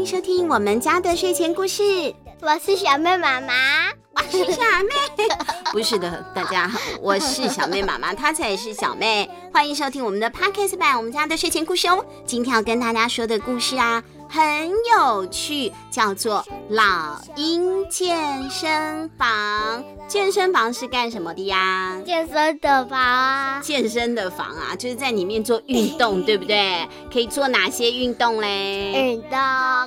迎收听我们家的睡前故事。我是小妹妈妈，我是小妹。不是的，大家好，我是小妹妈妈，她才是小妹。欢迎收听我们的 Podcast 版，我们家的睡前故事哦。今天要跟大家说的故事啊，很有趣，叫做《老鹰健身房》。健身房是干什么的呀？健身的房啊。健身的房啊，就是在里面做运动，对不对？可以做哪些运动嘞？运动，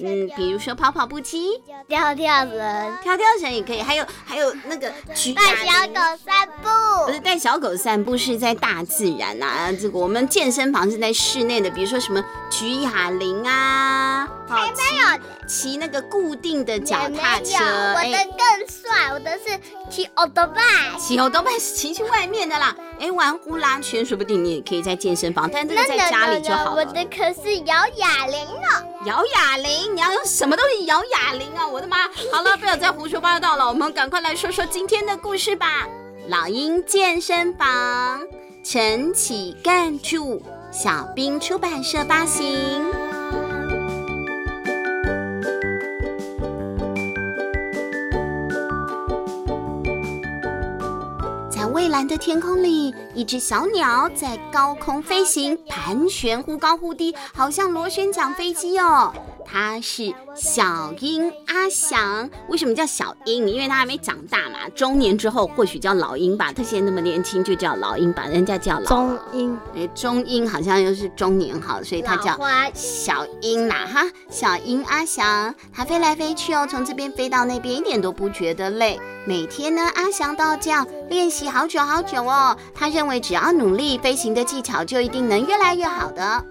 嗯，比如说跑跑步机、跳跳绳、跳跳绳也可以，还有还有那个举带小狗散步。不是带小狗散步，是在大自然啊。这个我们健身房是在室内的，比如说什么举哑铃啊，还没有骑那个固定的脚踏车。我的更帅，我的是骑。欧多拜，骑欧多拜是骑去外面的啦。哎，玩呼啦圈，说不定你也可以在健身房，但这个在家里就好了。我的可是摇哑铃哦，摇哑铃，你要用什么东西摇哑铃啊？我的妈！好了，不要再胡说八道了，我们赶快来说说今天的故事吧。老鹰健身房，陈启干着，小兵出版社发行。蔚蓝的天空里，一只小鸟在高空飞行，盘旋，忽高忽低，好像螺旋桨飞机哦。它是小鹰阿翔，为什么叫小鹰？因为他还没长大嘛，中年之后或许叫老鹰吧。他现在那么年轻，就叫老鹰吧，人家叫老中鹰。哎，中鹰好像又是中年好，所以他叫小鹰啦哈。小鹰阿翔，他飞来飞去哦，从这边飞到那边，一点都不觉得累。每天呢，阿翔都要这样练习好久好久哦。他认为只要努力，飞行的技巧就一定能越来越好的。阿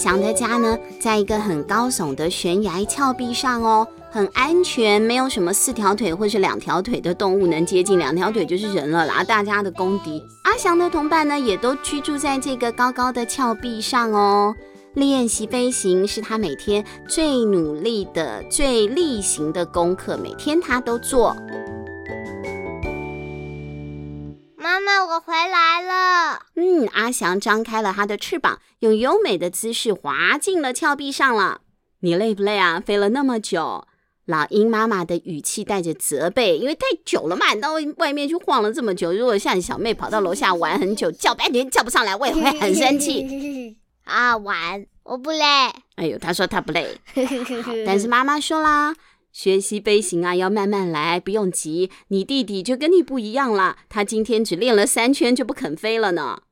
翔的家呢，在一个很高耸的悬崖峭壁上哦，很安全，没有什么四条腿或是两条腿的动物能接近，两条腿就是人了啦，大家的公敌。阿翔的同伴呢，也都居住在这个高高的峭壁上哦。练习飞行是他每天最努力的、最例行的功课，每天他都做。嗯，阿翔张开了他的翅膀，用优美的姿势滑进了峭壁上了。你累不累啊？飞了那么久。老鹰妈妈的语气带着责备，因为太久了嘛，你到外面去晃了这么久。如果像小妹跑到楼下玩很久，叫半天叫不上来，我也会很生气。啊，玩，我不累。哎呦，他说他不累。但是妈妈说啦。学习飞行啊，要慢慢来，不用急。你弟弟就跟你不一样了，他今天只练了三圈就不肯飞了呢。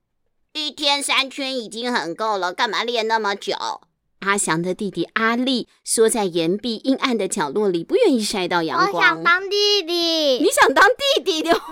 一天三圈已经很够了，干嘛练那么久？阿翔的弟弟阿力缩在岩壁阴暗的角落里，不愿意晒到阳光。我想当弟弟。你想当弟弟？你我说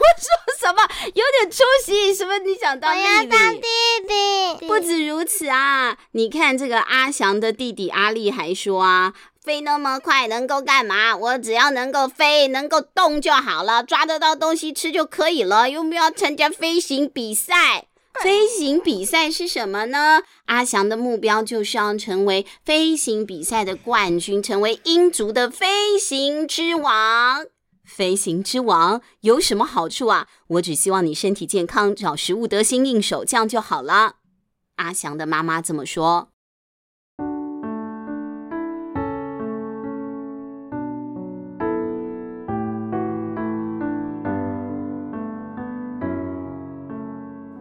什么？有点出息。什么？你想当弟弟？我要当弟弟。不止如此啊！你看这个阿翔的弟弟阿力还说啊。飞那么快能够干嘛？我只要能够飞，能够动就好了，抓得到东西吃就可以了。又没有参加飞行比赛？飞行比赛是什么呢？阿翔的目标就是要成为飞行比赛的冠军，成为英族的飞行之王。飞行之王有什么好处啊？我只希望你身体健康，找食物得心应手，这样就好了。阿翔的妈妈这么说。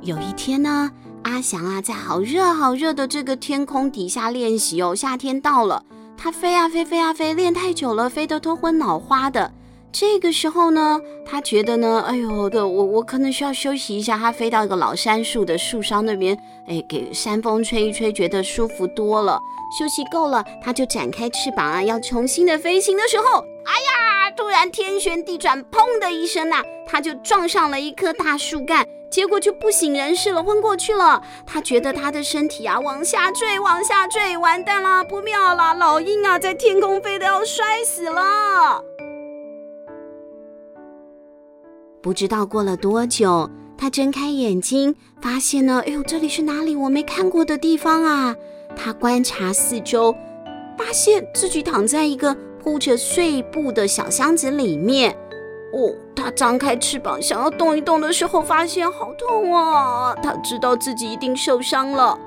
有一天呢，阿翔啊，在好热好热的这个天空底下练习哦。夏天到了，他飞啊飞，飞啊飞，练太久了，飞得头昏脑花的。这个时候呢，他觉得呢，哎呦的，我我可能需要休息一下。他飞到一个老杉树的树梢那边，哎，给山风吹一吹，觉得舒服多了。休息够了，他就展开翅膀啊，要重新的飞行的时候，哎呀，突然天旋地转，砰的一声呐，他就撞上了一棵大树干。结果就不省人事了，昏过去了。他觉得他的身体啊往下坠，往下坠，完蛋了，不妙了！老鹰啊，在天空飞得要摔死了。不知道过了多久，他睁开眼睛，发现呢，哎呦，这里是哪里？我没看过的地方啊！他观察四周，发现自己躺在一个铺着碎布的小箱子里面。哦，他张开翅膀想要动一动的时候，发现好痛啊！他知道自己一定受伤了。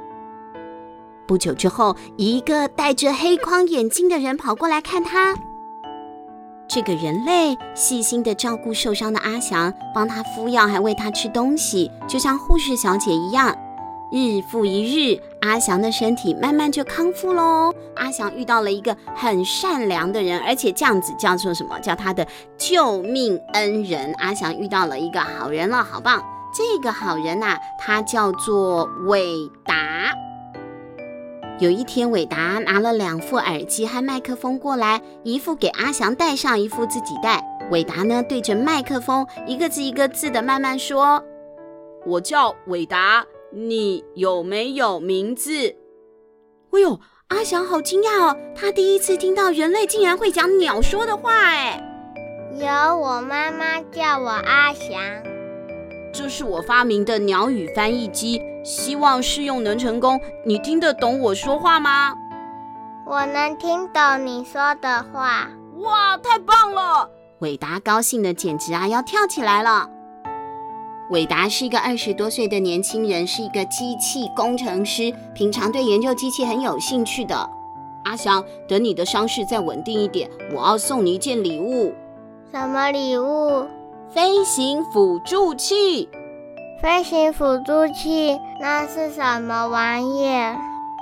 不久之后，一个戴着黑框眼镜的人跑过来看他。这个人类细心的照顾受伤的阿翔，帮他敷药，还喂他吃东西，就像护士小姐一样。日复一日，阿翔的身体慢慢就康复喽。阿翔遇到了一个很善良的人，而且这样子叫做什么？叫他的救命恩人。阿翔遇到了一个好人了，好棒！这个好人呐、他叫做伟达。有一天，伟达拿了两副耳机和麦克风过来，一副给阿翔戴上，一副自己戴。伟达呢，对着麦克风，一个字一个字的慢慢说：“我叫伟达。”你有没有名字？哎呦，阿翔好惊讶哦！他第一次听到人类竟然会讲鸟说的话哎。有，我妈妈叫我阿翔。这是我发明的鸟语翻译机，希望试用能成功。你听得懂我说话吗？我能听懂你说的话。哇，太棒了！伟达高兴的简直啊要跳起来了。伟达是一个二十多岁的年轻人，是一个机器工程师，平常对研究机器很有兴趣的。阿翔，等你的伤势再稳定一点，我要送你一件礼物。什么礼物？飞行辅助器。飞行辅助器？那是什么玩意？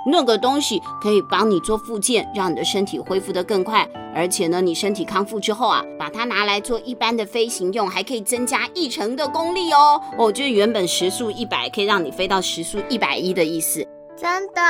那个东西可以帮你做复健，让你的身体恢复得更快。而且呢，你身体康复之后啊，把它拿来做一般的飞行用，还可以增加一成的功力哦。哦，就是原本时速一百，可以让你飞到时速一百一的意思。真的？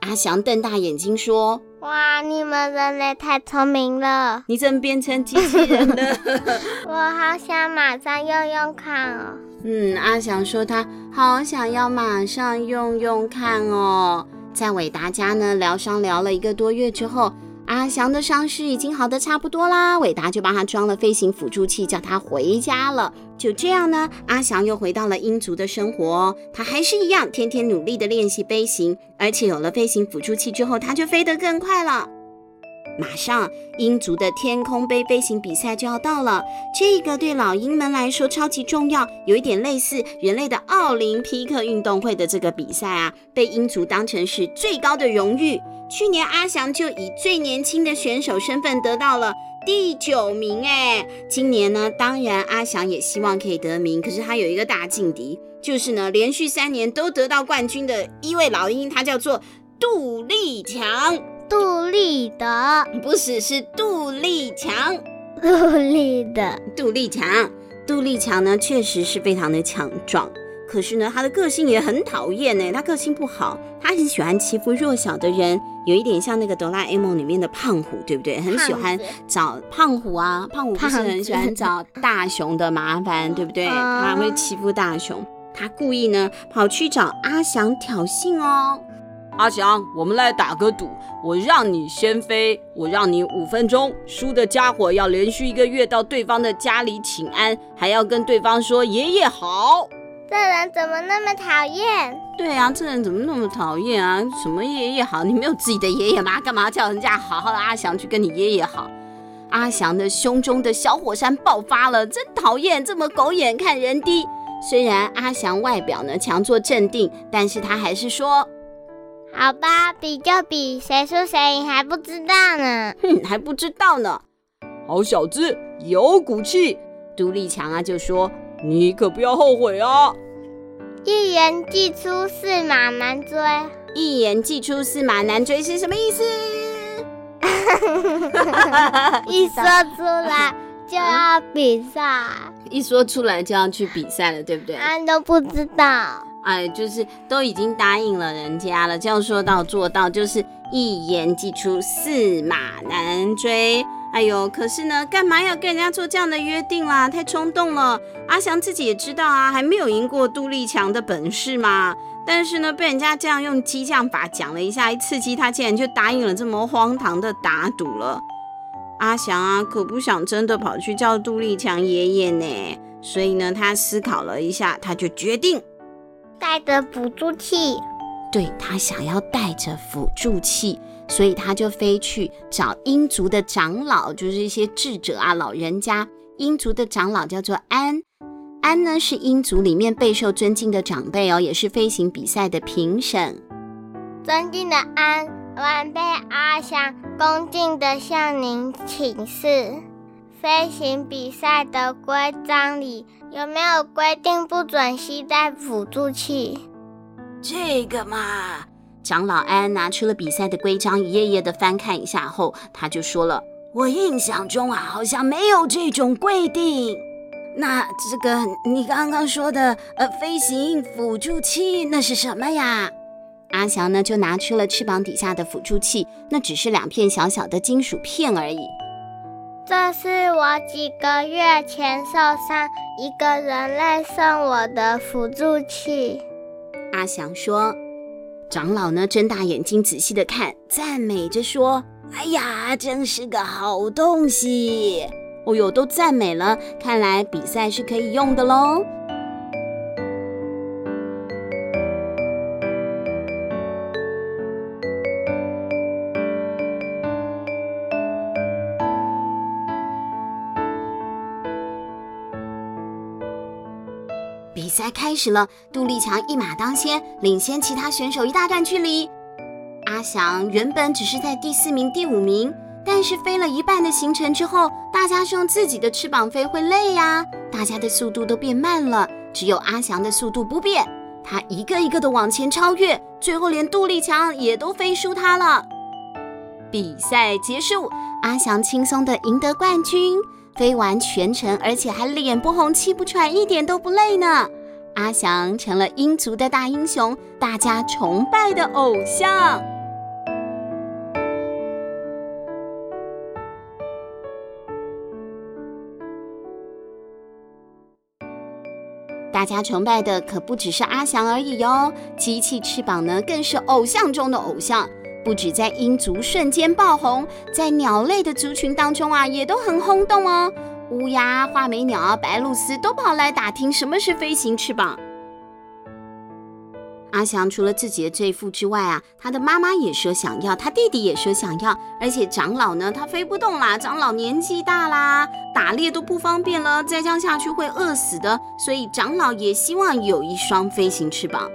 阿翔瞪大眼睛说：“哇，你们人类太聪明了！你怎么变成机器人了？我好想马上用用看哦。”嗯，阿翔说他好想要马上用用看哦。在伟达家呢，疗伤疗了一个多月之后。阿翔的伤势已经好的差不多啦，伟达就帮他装了飞行辅助器，叫他回家了。就这样呢，阿翔又回到了鹰族的生活。他还是一样，天天努力的练习飞行，而且有了飞行辅助器之后，他就飞得更快了。马上，鹰族的天空杯飞行比赛就要到了。这个对老鹰们来说超级重要，有一点类似人类的奥林匹克运动会的这个比赛啊，被鹰族当成是最高的荣誉。去年阿翔就以最年轻的选手身份得到了第九名，哎，今年呢，当然阿翔也希望可以得名，可是他有一个大劲敌，就是呢，连续三年都得到冠军的一位老鹰，他叫做杜立强。杜立德，不是，是杜立强。杜立的，杜立强，杜立强呢，确实是非常的强壮。可是呢，他的个性也很讨厌呢。他个性不好，他很喜欢欺负弱小的人，有一点像那个哆啦 A 梦里面的胖虎，对不对？很喜欢找胖虎啊，胖虎不是很喜欢找大雄的麻烦，对不对？他会欺负大雄，他故意呢跑去找阿翔挑衅哦。阿翔，我们来打个赌，我让你先飞，我让你五分钟，输的家伙要连续一个月到对方的家里请安，还要跟对方说爷爷好。这人怎么那么讨厌？对啊，这人怎么那么讨厌啊？什么爷爷好？你没有自己的爷爷吗？干嘛叫人家好好的阿翔去跟你爷爷好？阿翔的胸中的小火山爆发了，真讨厌，这么狗眼看人低。虽然阿翔外表呢强作镇定，但是他还是说：“好吧，比就比，谁输谁赢还不知道呢。”哼，还不知道呢。好小子，有骨气。独立强啊就说。你可不要后悔啊！一言既出，驷马难追。一言既出，驷马难追是什么意思？一说出来就要比赛，一说出来就要去比赛了，对不对？俺都不知道。哎，就是都已经答应了人家了，就要说到做到，就是一言既出，驷马难追。哎呦，可是呢，干嘛要跟人家做这样的约定啦？太冲动了。阿翔自己也知道啊，还没有赢过杜立强的本事嘛。但是呢，被人家这样用激将法讲了一下，一刺激他，竟然就答应了这么荒唐的打赌了。阿翔啊，可不想真的跑去叫杜立强爷爷呢。所以呢，他思考了一下，他就决定带着辅助器。对，他想要带着辅助器。所以他就飞去找鹰族的长老，就是一些智者啊，老人家。鹰族的长老叫做安。安呢是鹰族里面备受尊敬的长辈哦，也是飞行比赛的评审。尊敬的安，晚辈阿翔恭敬的向您请示：飞行比赛的规章里有没有规定不准携带辅助器？这个嘛，长老安拿出了比赛的规章，一页页的翻看一下后，他就说了：“我印象中啊，好像没有这种规定。”那这个你刚刚说的呃，飞行辅助器那是什么呀？阿翔呢就拿出了翅膀底下的辅助器，那只是两片小小的金属片而已。这是我几个月前受伤，一个人类送我的辅助器。阿祥说：“长老呢睁大眼睛仔细的看，赞美着说：‘哎呀，真是个好东西！’哦哟，都赞美了，看来比赛是可以用的喽。”开始了，杜立强一马当先，领先其他选手一大段距离。阿翔原本只是在第四名、第五名，但是飞了一半的行程之后，大家是用自己的翅膀飞会累呀，大家的速度都变慢了，只有阿翔的速度不变，他一个一个的往前超越，最后连杜立强也都飞输他了。比赛结束，阿翔轻松的赢得冠军。飞完全程，而且还脸不红气不喘，一点都不累呢。阿翔成了鹰族的大英雄，大家崇拜的偶像。大家崇拜的可不只是阿翔而已哟，机器翅膀呢，更是偶像中的偶像。不止在鹰族瞬间爆红，在鸟类的族群当中啊，也都很轰动哦。乌鸦、画眉鸟、白鹭鸶都跑来打听什么是飞行翅膀。阿翔除了自己的这副之外啊，他的妈妈也说想要，他弟弟也说想要，而且长老呢，他飞不动啦，长老年纪大啦，打猎都不方便了，再这样下去会饿死的，所以长老也希望有一双飞行翅膀。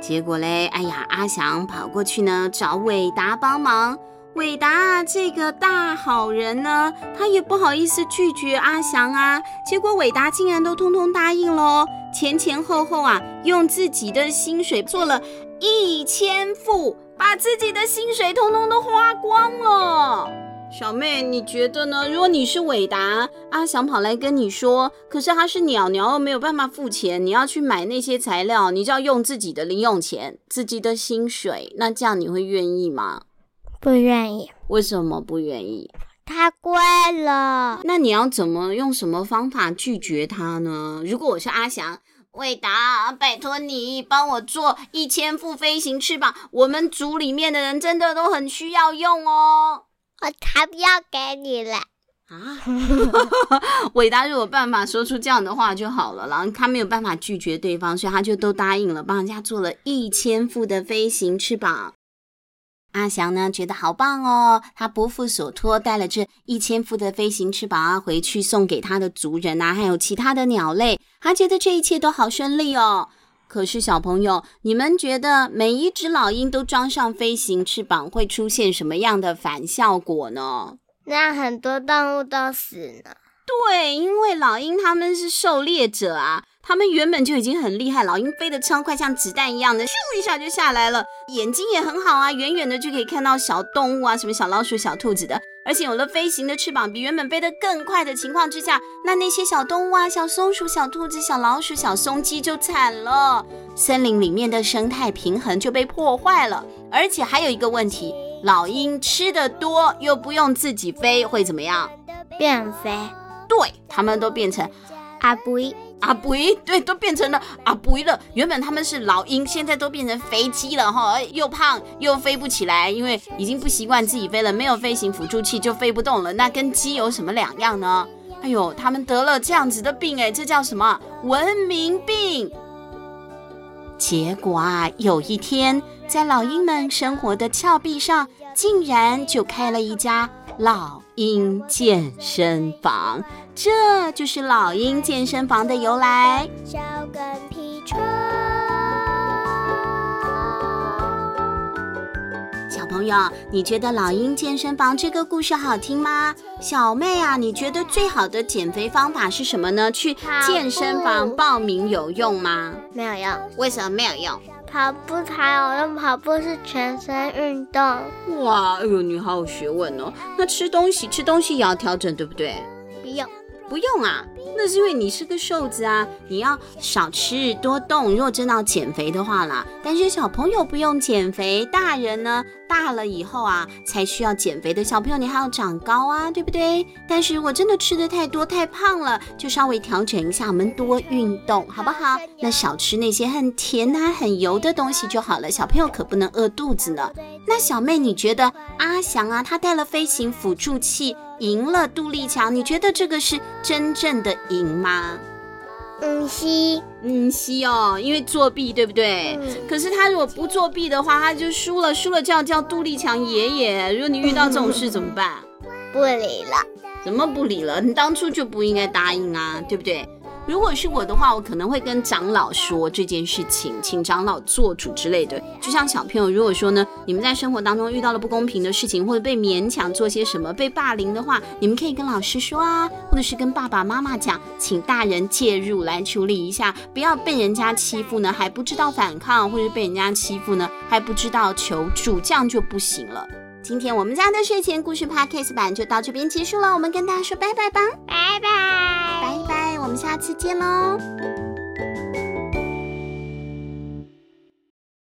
结果嘞，哎呀，阿翔跑过去呢，找伟达帮忙。伟达这个大好人呢，他也不好意思拒绝阿翔啊。结果伟达竟然都通通答应了，前前后后啊，用自己的薪水做了一千副，把自己的薪水通通都花光了。小妹，你觉得呢？如果你是伟达，阿翔跑来跟你说，可是他是鸟鸟，又没有办法付钱，你要去买那些材料，你就要用自己的零用钱、自己的薪水，那这样你会愿意吗？不愿意。为什么不愿意？太贵了。那你要怎么用什么方法拒绝他呢？如果我是阿翔，伟达，拜托你帮我做一千副飞行翅膀，我们组里面的人真的都很需要用哦。我才不要给你了啊！伟达如果有办法说出这样的话就好了，然后他没有办法拒绝对方，所以他就都答应了，帮人家做了一千副的飞行翅膀。阿翔呢，觉得好棒哦，他不负所托，带了这一千副的飞行翅膀啊回去送给他的族人啊，还有其他的鸟类，他觉得这一切都好顺利哦。可是小朋友，你们觉得每一只老鹰都装上飞行翅膀会出现什么样的反效果呢？那很多动物都死了。对，因为老鹰他们是狩猎者啊，他们原本就已经很厉害，老鹰飞得超快，像子弹一样的，咻一下就下来了，眼睛也很好啊，远远的就可以看到小动物啊，什么小老鼠、小兔子的。而且有了飞行的翅膀，比原本飞得更快的情况之下，那那些小动物啊，小松鼠、小兔子、小老鼠、小松鸡就惨了，森林里面的生态平衡就被破坏了。而且还有一个问题，老鹰吃的多又不用自己飞，会怎么样？变肥。对，它们都变成阿布依。阿布依，对，都变成了阿布依了。原本他们是老鹰，现在都变成肥鸡了哈，又胖又飞不起来，因为已经不习惯自己飞了，没有飞行辅助器就飞不动了。那跟鸡有什么两样呢？哎呦，他们得了这样子的病，哎，这叫什么？文明病。结果啊，有一天，在老鹰们生活的峭壁上，竟然就开了一家老鹰健身房，这就是老鹰健身房的由来。小跟屁虫。小朋友，你觉得老鹰健身房这个故事好听吗？小妹啊，你觉得最好的减肥方法是什么呢？去健身房报名有用吗？没有用。为什么没有用？跑步才有用，跑步是全身运动。哇，哎呦，你好有学问哦。那吃东西，吃东西也要调整，对不对？不用，啊。那是因为你是个瘦子啊，你要少吃多动。如果真的要减肥的话啦，但是小朋友不用减肥，大人呢，大了以后啊才需要减肥的小朋友，你还要长高啊，对不对？但是如果真的吃得太多太胖了，就稍微调整一下，我们多运动好不好？那少吃那些很甜啊、很油的东西就好了。小朋友可不能饿肚子呢。那小妹，你觉得阿翔啊，他带了飞行辅助器，赢了杜立强，你觉得这个是真正的赢吗？嗯，西，嗯，西哦，因为作弊，对不对？嗯。可是他如果不作弊的话，他就输了，输了就要叫杜立强爷爷。如果你遇到这种事怎么办？不理了。怎么不理了？你当初就不应该答应啊，对不对？如果是我的话，我可能会跟长老说这件事情，请长老做主之类的。就像小朋友，如果说呢，你们在生活当中遇到了不公平的事情，或者被勉强做些什么，被霸凌的话，你们可以跟老师说啊，或者是跟爸爸妈妈讲，请大人介入来处理一下，不要被人家欺负呢，还不知道反抗，或者是被人家欺负呢，还不知道求助，这样就不行了。今天我们家的睡前故事 Podcast 版就到这边结束了，我们跟大家说拜拜吧，拜拜，拜拜，我们下次见喽。